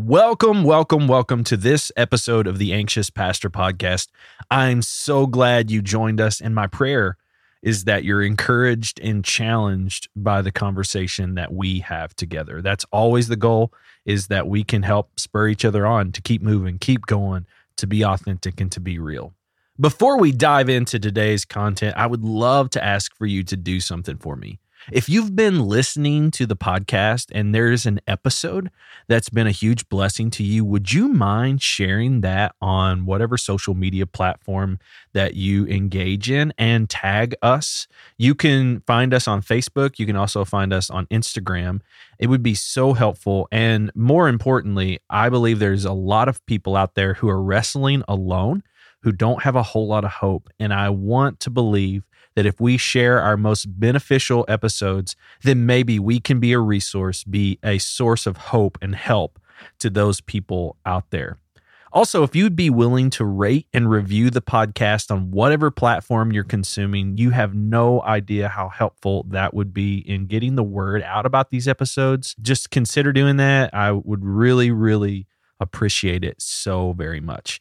Welcome, welcome, welcome to this episode of the Anxious Pastor Podcast. I'm so glad you joined us, and my prayer is that you're encouraged and challenged by the conversation that we have together. That's always the goal is that we can help spur each other on to keep moving, keep going, to be authentic and to be real. Before we dive into today's content, I would love to ask for you to do something for me. If you've been listening to the podcast and there's an episode that's been a huge blessing to you, would you mind sharing that on whatever social media platform that you engage in and tag us? You can find us on Facebook. You can also find us on Instagram. It would be so helpful. And more importantly, I believe there's a lot of people out there who are wrestling alone who don't have a whole lot of hope. And I want to believe that if we share our most beneficial episodes, then maybe we can be a resource, be a source of hope and help to those people out there. Also, if you'd be willing to rate and review the podcast on whatever platform you're consuming, you have no idea how helpful that would be in getting the word out about these episodes. Just consider doing that. I would really, really appreciate it so very much.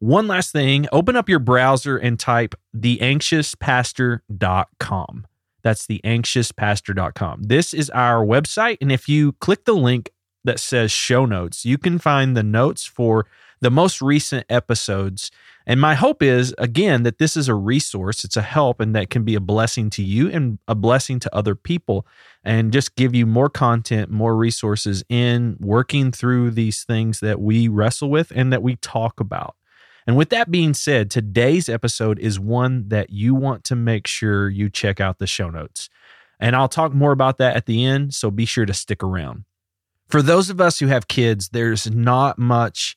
One last thing open up your browser and type theanxiouspastor.com. That's theanxiouspastor.com. This is our website. And if you click the link that says show notes, you can find the notes for the most recent episodes. And my hope is, again, that this is a resource, it's a help, and that can be a blessing to you and a blessing to other people, and just give you more content, more resources in working through these things that we wrestle with and that we talk about. And with that being said, today's episode is one that you want to make sure you check out the show notes. And I'll talk more about that at the end, so be sure to stick around. For those of us who have kids, there's not much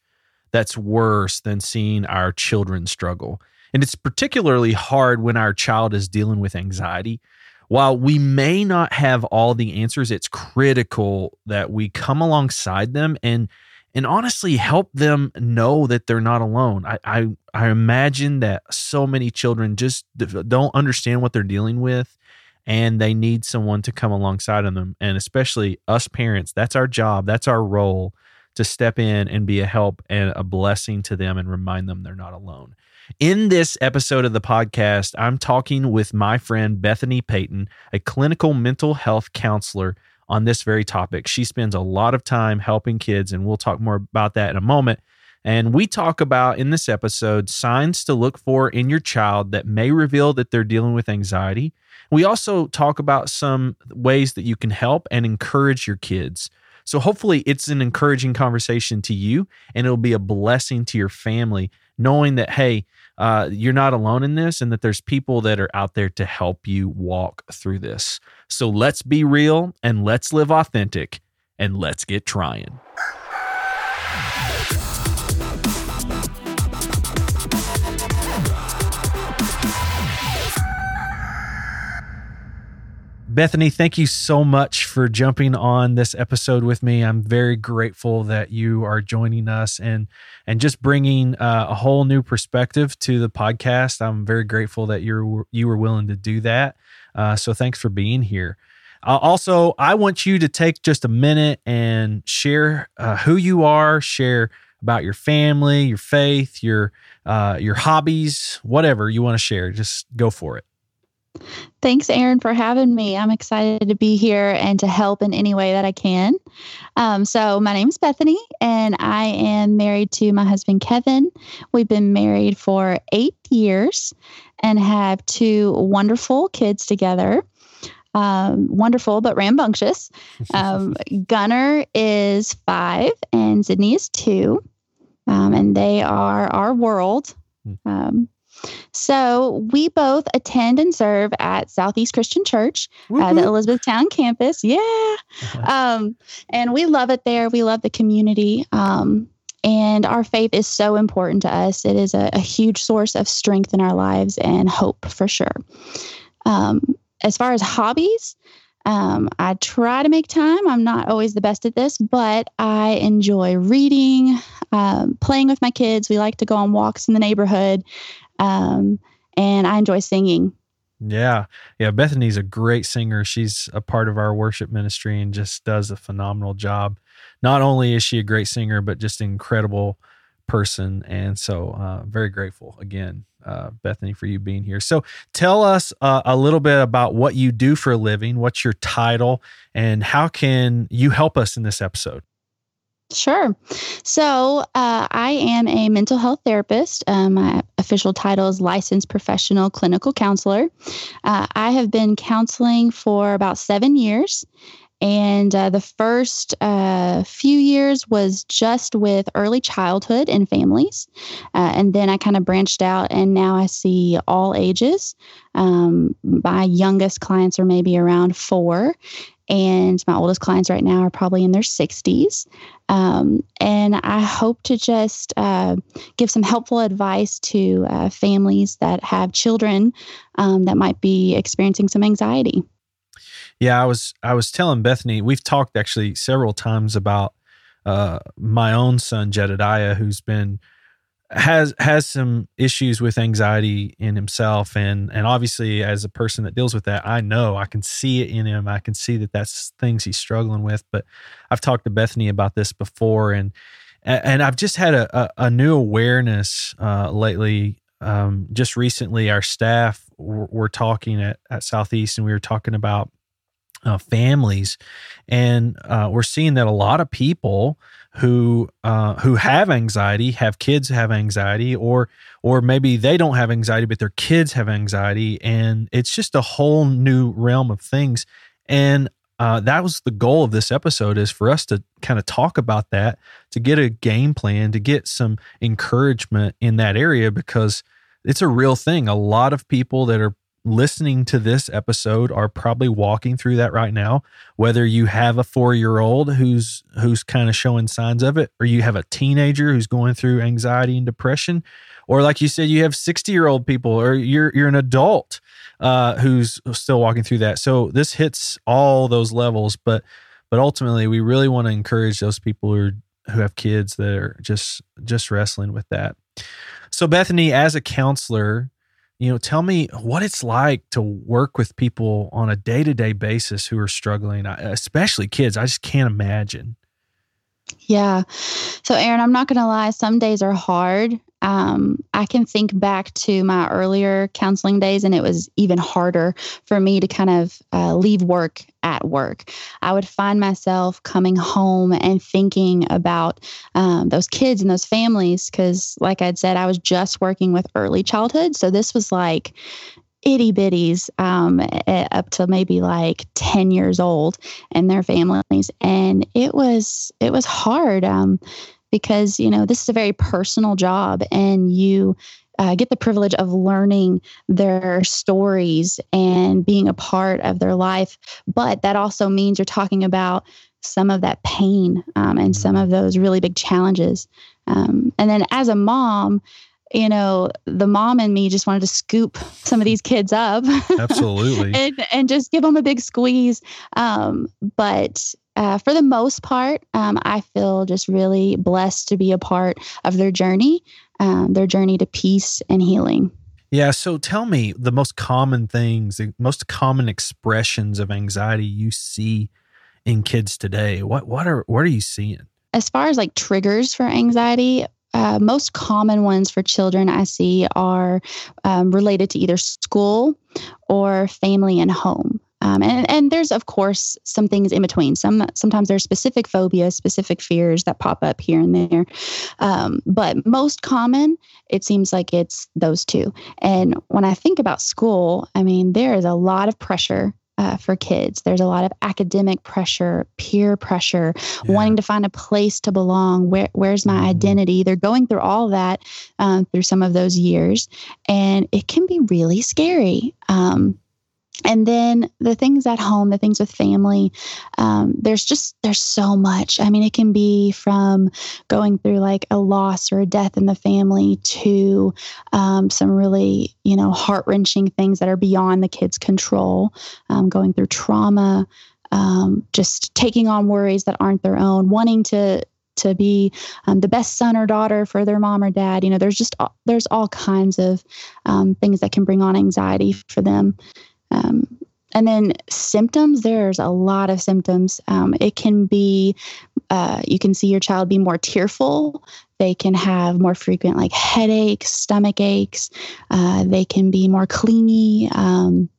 that's worse than seeing our children struggle. And it's particularly hard when our child is dealing with anxiety. While we may not have all the answers, it's critical that we come alongside them and and honestly help them know that they're not alone. I, I, I imagine that so many children just don't understand what they're dealing with and they need someone to come alongside of them. And especially us parents, that's our job, that's our role to step in and be a help and a blessing to them and remind them they're not alone. In this episode of the podcast, I'm talking with my friend Bethany Payton, a clinical mental health counselor on this very topic. She spends a lot of time helping kids, and we'll talk more about that in a moment. And we talk about in this episode signs to look for in your child that may reveal that they're dealing with anxiety. We also talk about some ways that you can help and encourage your kids. So, hopefully, it's an encouraging conversation to you and it'll be a blessing to your family, knowing that, hey, uh, you're not alone in this and that there's people that are out there to help you walk through this. So let's be real and let's live authentic and let's get trying. Bethany, thank you so much for jumping on this episode with me. I'm very grateful that you are joining us and and just bringing uh, a whole new perspective to the podcast. I'm very grateful that you're you were willing to do that. Uh, so thanks for being here. Uh, also, I want you to take just a minute and share uh, who you are, share about your family, your faith, your uh, your hobbies, whatever you want to share. Just go for it. Thanks, Aaron, for having me. I'm excited to be here and to help in any way that I can. Um, so, my name is Bethany, and I am married to my husband, Kevin. We've been married for eight years and have two wonderful kids together. Um, wonderful, but rambunctious. Um, Gunner is five, and Sydney is two. Um, and they are our world. Hmm. Um, so we both attend and serve at Southeast Christian Church, uh, the Elizabethtown campus. Yeah. Uh-huh. Um, and we love it there. We love the community. Um, and our faith is so important to us. It is a, a, huge source of strength in our lives and hope for sure. Um, as far as hobbies, um, I try to make time. I'm not always the best at this, but I enjoy reading, um, playing with my kids. We like to go on walks in the neighborhood. Um, and I enjoy singing. Yeah. Yeah. Bethany's a great singer. She's a part of our worship ministry and just does a phenomenal job. not only is she a great singer, but just an incredible person. And so, uh, very grateful again, uh, Bethany, for you being here. So, tell us uh, a little bit about what you do for a living, what's your title, and how can you help us in this episode? Sure. So uh, I am a mental health therapist. Uh, my official title is licensed professional clinical counselor. Uh, I have been counseling for about seven years. And uh, the first uh, few years was just with early childhood and families. And then I kind of branched out, and now I see all ages. Um, my youngest clients are maybe around four and my oldest clients right now are probably in their 60s. Um, and I hope to just uh, give some helpful advice to uh, families that have children um, that might be experiencing some anxiety. Yeah, I was I was telling Bethany we've talked actually several times about uh, my own son Jedediah, who's been has has some issues with anxiety in himself. And and obviously as a person that deals with that I know I can see it in him. I can see that that's things he's struggling with. But I've talked to Bethany about this before and and I've just had a, a, a new awareness uh, lately. Um, just recently our staff were, were talking at, at Southeast and we were talking about uh, families. And uh, we're seeing that a lot of people who uh, who have anxiety, have kids have anxiety, or or maybe they don't have anxiety, but their kids have anxiety, and it's just a whole new realm of things. And uh, that was the goal of this episode is for us to kind of talk about that, to get a game plan, to get some encouragement in that area because it's a real thing. A lot of people that are listening to this episode are probably walking through that right now whether you have a 4-year-old who's who's kind of showing signs of it or you have a teenager who's going through anxiety and depression or like you said you have 60-year-old people or you're you're an adult uh, who's still walking through that. So this hits all those levels but but ultimately we really want to encourage those people who are, who have kids that are just just wrestling with that. So Bethany as a counselor you know tell me what it's like to work with people on a day-to-day basis who are struggling uh, especially kids. I just can't imagine. Yeah. So aaron i'm not gonna lie some days are hard um, I can think back to my earlier counseling days, and it was even harder for me to kind of uh, leave work at work. I would find myself coming home and thinking about um, those kids and those families because, like I'd said, I was just working with early childhood. So this was like, itty bitties um, up to maybe like 10 years old and their families and it was it was hard um, because you know this is a very personal job and you uh, get the privilege of learning their stories and being a part of their life but that also means you're talking about some of that pain um, and some of those really big challenges um, and then as a mom you know, the mom and me just wanted to scoop some of these kids up. Absolutely. and, and just give them a big squeeze. Um, but uh, for the most part, um, I feel just really blessed to be a part of their journey, um, their journey to peace and healing. Yeah. So tell me the most common things, the most common expressions of anxiety you see in kids today. What what are what are you seeing? As far as like triggers for anxiety, uh, most common ones for children I see are um, related to either school or family and home. Um, and, and there's of course some things in between. Some sometimes there's specific phobias, specific fears that pop up here and there. Um, but most common, it seems like it's those two. And when I think about school, I mean there is a lot of pressure uh, for kids. There's a lot of academic pressure, peer pressure, yeah. wanting to find a place to belong. Where, where's my mm-hmm. identity? They're going through all that um, through some of those years, and it can be really scary. Um, and then the things at home the things with family um, there's just there's so much. I mean it can be from going through like a loss or a death in the family to um, some really you know heart-wrenching things that are beyond the kids control um, going through trauma um, just taking on worries that aren't their own wanting to to be um, the best son or daughter for their mom or dad. You know there's just there's all kinds of um, things that can bring on anxiety for them um, and then symptoms, there's a lot of symptoms. Um, it can be, uh, you can see your child be more tearful. They can have more frequent like headaches, stomach aches. Uh, they can be more clingy. Um,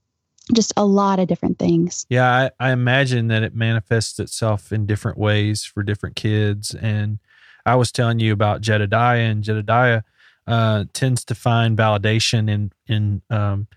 just a lot of different things. Yeah, I, I imagine that it manifests itself in different ways for different kids. And I was telling you about Jedediah, and Jedediah uh, tends to find validation in in um,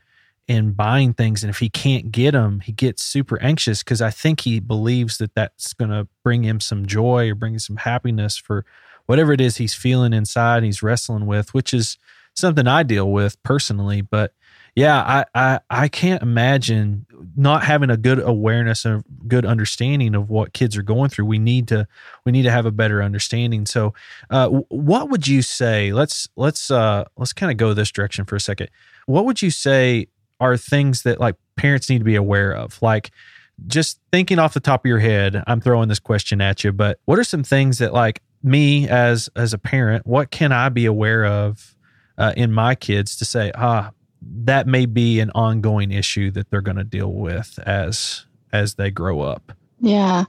in buying things, and if he can't get them, he gets super anxious because I think he believes that that's going to bring him some joy or bring him some happiness for whatever it is he's feeling inside. He's wrestling with, which is something I deal with personally, but yeah, I, I I can't imagine not having a good awareness and good understanding of what kids are going through. We need to we need to have a better understanding. So, uh, what would you say? Let's let's uh, let's kind of go this direction for a second. What would you say are things that like parents need to be aware of? Like just thinking off the top of your head, I'm throwing this question at you, but what are some things that like me as as a parent, what can I be aware of uh, in my kids to say, ah, that may be an ongoing issue that they're going to deal with as as they grow up. Yeah.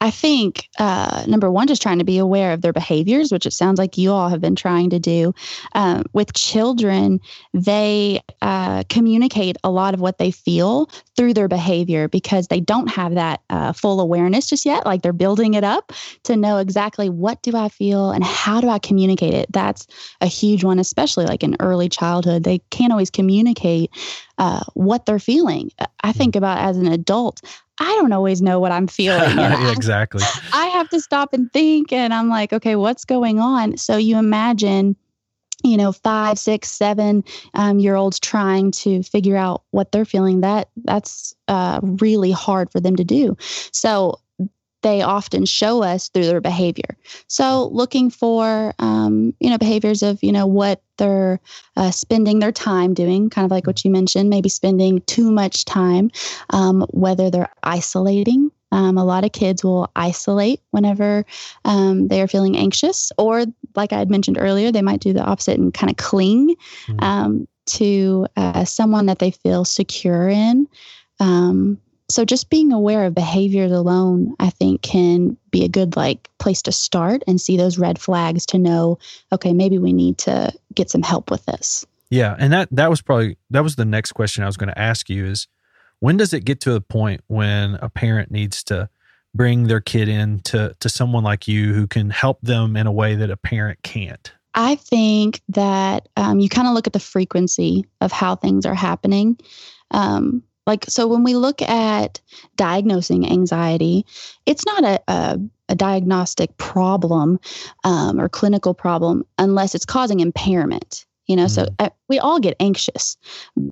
I think, uh, number one, just trying to be aware of their behaviors, which it sounds like you all have been trying to do. Um, with children, they uh, communicate a lot of what they feel through their behavior because they don't have that uh, full awareness just yet. Like they're building it up to know exactly what do I feel and how do I communicate it. That's a huge one, especially like in early childhood. They can't always communicate uh, what they're feeling. I think about as an adult, I don't always know what I'm feeling. yeah, exactly. I, I have to stop and think, and I'm like, okay, what's going on? So you imagine you know five six seven um, year olds trying to figure out what they're feeling that that's uh, really hard for them to do so they often show us through their behavior. So, looking for, um, you know, behaviors of, you know, what they're uh, spending their time doing, kind of like what you mentioned, maybe spending too much time, um, whether they're isolating. Um, a lot of kids will isolate whenever um, they are feeling anxious, or like I had mentioned earlier, they might do the opposite and kind of cling mm-hmm. to uh, someone that they feel secure in. Um, so just being aware of behaviors alone i think can be a good like place to start and see those red flags to know okay maybe we need to get some help with this. Yeah and that that was probably that was the next question i was going to ask you is when does it get to the point when a parent needs to bring their kid in to to someone like you who can help them in a way that a parent can't? I think that um, you kind of look at the frequency of how things are happening. Um, like, so when we look at diagnosing anxiety, it's not a, a, a diagnostic problem um, or clinical problem unless it's causing impairment. You know, mm so uh, we all get anxious,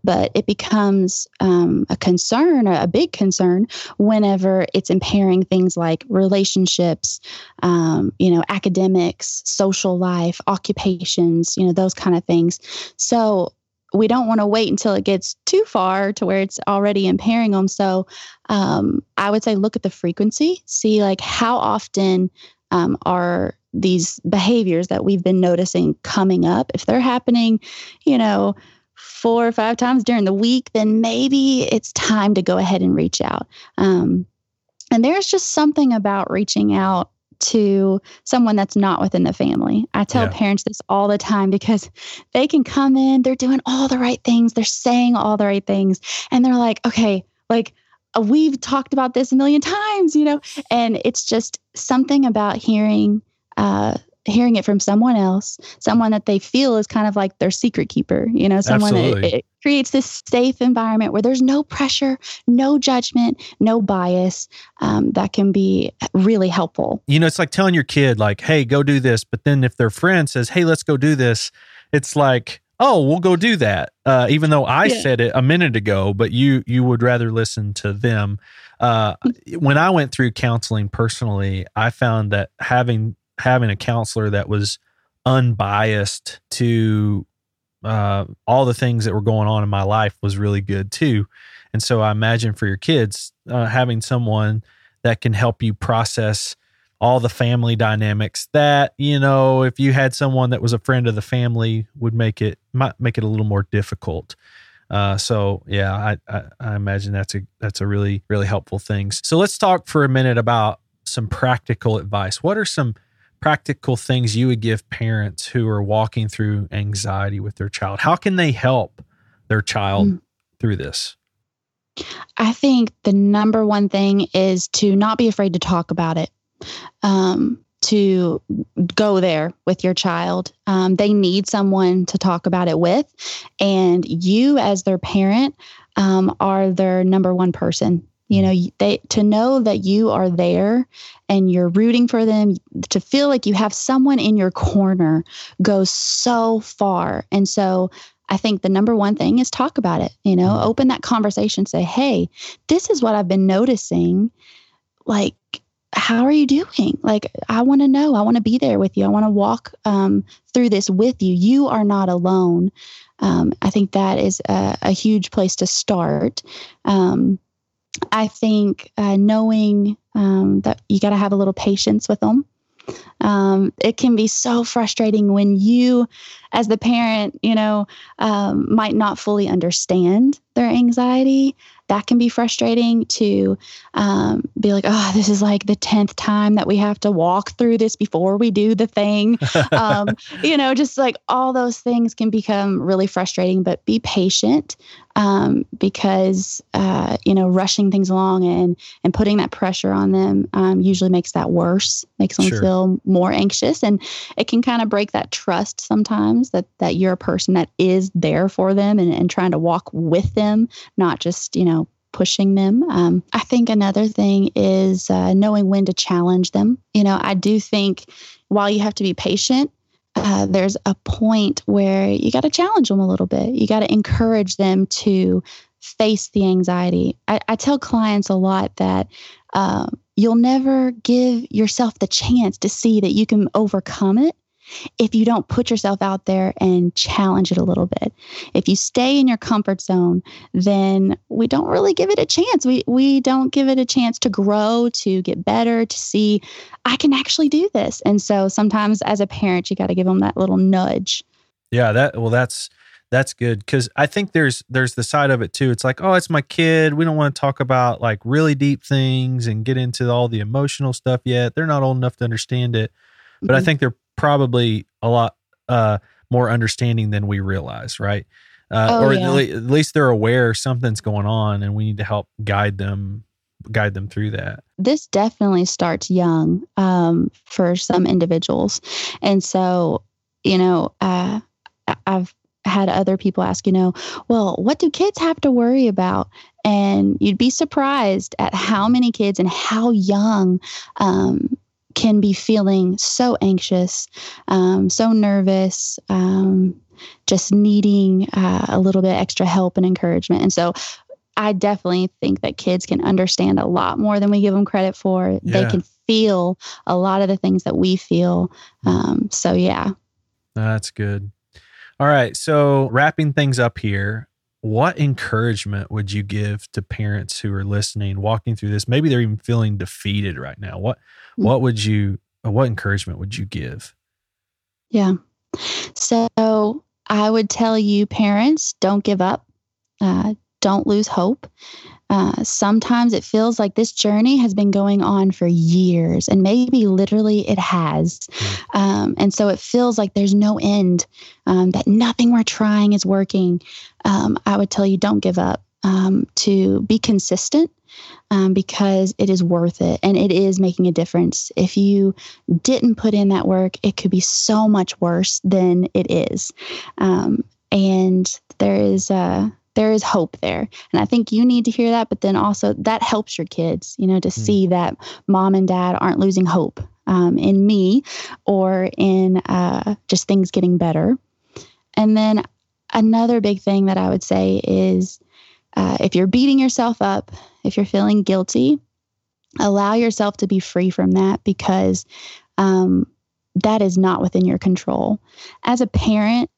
but it becomes um, a concern, a big concern, whenever it's impairing things like relationships, um, you know, academics, social life, occupations, you know, those kind of things. So we don't want to wait until it gets too far to where it's already impairing them. So um, I would say look at the frequency, see like how often um, are these behaviors that we've been noticing coming up. If they're happening, you know, four or five times during the week, then maybe it's time to go ahead and reach out. Um, and there's just something about reaching out to someone that's not within the family. I tell yeah. parents this all the time because they can come in, they're doing all the right things, they're saying all the right things, and they're like, okay, like uh, we've talked about this a million times, you know, and it's just something about hearing uh, hearing it from someone else, someone that they feel is kind of like their secret keeper, you know, someone that it creates this safe environment where there's no pressure, no judgment, no bias. Um, that can be really helpful. You know, it's like telling your kid, like, hey, go do this. But then if their friend says, hey, let's go do this, it's like, oh we'll go do that uh, even though i yeah. said it a minute ago but you you would rather listen to them uh, when i went through counseling personally i found that having having a counselor that was unbiased to uh, all the things that were going on in my life was really good too. And so I imagine for your kids, uh, having someone that can help you process all the family dynamics that, you know, if you had someone that was a friend of the family would make it, might make it a little more difficult. Uh, so yeah, I, I, I imagine that's a that's a really really helpful thing. So let's talk for a minute about some practical advice. What are some practical things you would give parents who are walking through anxiety with their child? How can they help their child mm. through this? I think the number one thing is to not be afraid to talk about it. Um, to go there with your child. Um, they need someone to talk about it with. And you, as their parent, um, are their number one person. You know, they to know that you are there and you're rooting for them, to feel like you have someone in your corner goes so far. And so I think the number one thing is talk about it, you know, mm-hmm. open that conversation, say, hey, this is what I've been noticing. Like, how are you doing? Like, I want to know. I want to be there with you. I want to walk um, through this with you. You are not alone. Um, I think that is a, a huge place to start. Um, I think uh, knowing um, that you got to have a little patience with them. Um, it can be so frustrating when you, as the parent, you know, um, might not fully understand their anxiety that can be frustrating to um, be like, oh, this is like the 10th time that we have to walk through this before we do the thing. um, you know, just like all those things can become really frustrating, but be patient um, because, uh, you know, rushing things along and, and putting that pressure on them um, usually makes that worse, makes them sure. feel more anxious. And it can kind of break that trust sometimes that, that you're a person that is there for them and, and trying to walk with them, not just, you know, pushing them. Um, I think another thing is uh, knowing when to challenge them. You know, I do think while you have to be patient, uh, there's a point where you got to challenge them a little bit. You got to encourage them to face the anxiety. I, I tell clients a lot that uh, you'll never give yourself the chance to see that you can overcome it if you don't put yourself out there and challenge it a little bit. If you stay in your comfort zone, then we don't really give it a chance. We we don't give it a chance to grow, to get better, to see I can actually do this. And so sometimes as a parent, you got to give them that little nudge. Yeah, that well that's that's good cuz I think there's there's the side of it too. It's like, "Oh, it's my kid. We don't want to talk about like really deep things and get into all the emotional stuff yet. They're not old enough to understand it." But mm-hmm. I think they're probably a lot uh, more understanding than we realize, right? Uh, oh, or yeah. at least they're aware something's going on, and we need to help guide them guide them through that. This definitely starts young um, for some individuals, and so you know, uh, I've had other people ask, you know, well, what do kids have to worry about? And you'd be surprised at how many kids and how young um, can be feeling so anxious, um, so nervous, um, just needing uh, a little bit extra help and encouragement. And so I definitely think that kids can understand a lot more than we give them credit for. Yeah. They can feel a lot of the things that we feel. Um, so, yeah. That's good. All right. So, wrapping things up here, what encouragement would you give to parents who are listening, walking through this? Maybe they're even feeling defeated right now. What what would you what encouragement would you give? Yeah. So i would tell you parents don't give up. Uh, don't lose hope uh, sometimes it feels like this journey has been going on for years, and maybe literally it has. Hmm. Um, and so it feels like there's no end, um, that nothing we're trying is working. Um, I would tell you don't give up, um, to be consistent um, because it is worth it and it is making a difference. If you didn't put in that work, it could be so much worse than it is. Um, and there is uh, there is hope there, and I think you need to hear that. But then also that helps your kids, you know, to mm. see that mom and dad aren't losing hope um, in me or in uh, just things getting better. And then another big thing that I would say is uh, if you're beating yourself up, if you're feeling guilty, allow yourself to be free from that because um, that is not within your control. As a parent,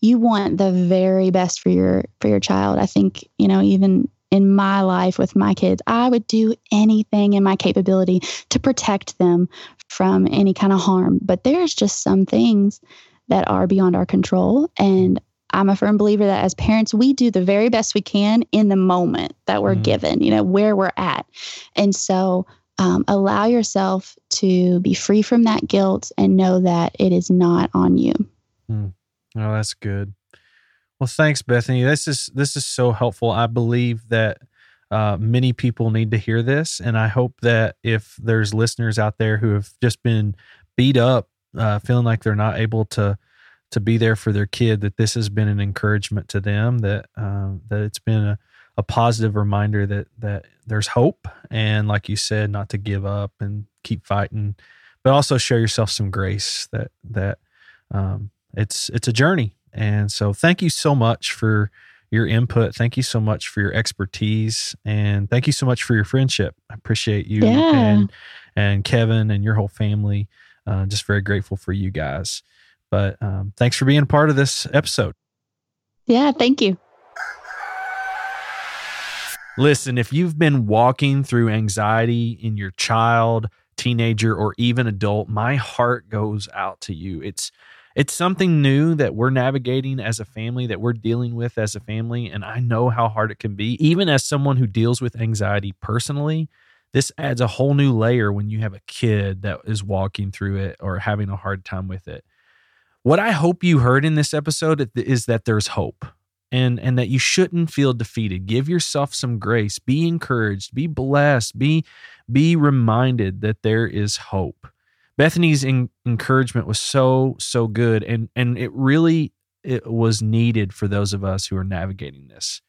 you want the very best for your for your child. I think you know even in my life with my kids, I would do anything in my capability to protect them from any kind of harm. But there's just some things that are beyond our control, and I'm a firm believer that as parents, we do the very best we can in the moment that we're mm. given, you know, where we're at. And so um, allow yourself to be free from that guilt and know that it is not on you. Mm. Oh, that's good. Well, thanks, Bethany. This is this is so helpful. I believe that uh, many people need to hear this, and I hope that if there's listeners out there who have just been beat up, uh, feeling like they're not able to to be there for their kid, that this has been an encouragement to them. That um, that it's been a, a positive reminder that that there's hope, and like you said, not to give up and keep fighting, but also show yourself some grace. That that um, it's it's a journey and so thank you so much for your input. Thank you so much for your expertise and thank you so much for your friendship. I appreciate you yeah. and and Kevin and your whole family. Uh, just very grateful for you guys. But um, thanks for being part of this episode. Yeah, thank you. Listen, if you've been walking through anxiety in your child, teenager, or even adult, my heart goes out to you. It's it's something new that we're navigating as a family, that we're dealing with as a family. And I know how hard it can be. Even as someone who deals with anxiety personally, this adds a whole new layer when you have a kid that is walking through it or having a hard time with it. What I hope you heard in this episode is that there's hope and and that you shouldn't feel defeated. Give yourself some grace, be encouraged, be blessed, be be reminded that there is hope. Bethany's in, encouragement was so so good, and and it really it was needed for those of us who are navigating this.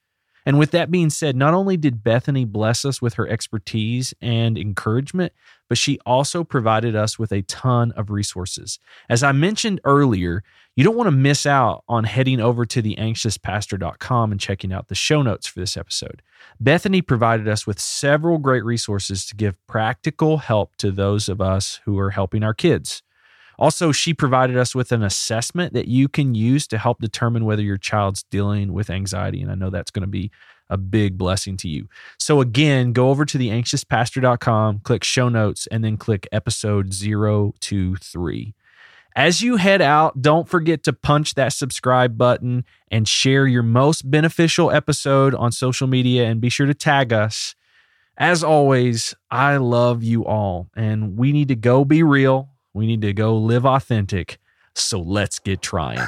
And with that being said, not only did Bethany bless us with her expertise and encouragement, but she also provided us with a ton of resources. As I mentioned earlier, you don't want to miss out on heading over to theanxiouspastor.com and checking out the show notes for this episode. Bethany provided us with several great resources to give practical help to those of us who are helping our kids. Also, she provided us with an assessment that you can use to help determine whether your child's dealing with anxiety. And I know that's going to be a big blessing to you. So, again, go over to theanxiouspastor.com, click show notes, and then click episode 023. As you head out, don't forget to punch that subscribe button and share your most beneficial episode on social media and be sure to tag us. As always, I love you all, and we need to go be real we need to go live authentic. So let's get trying.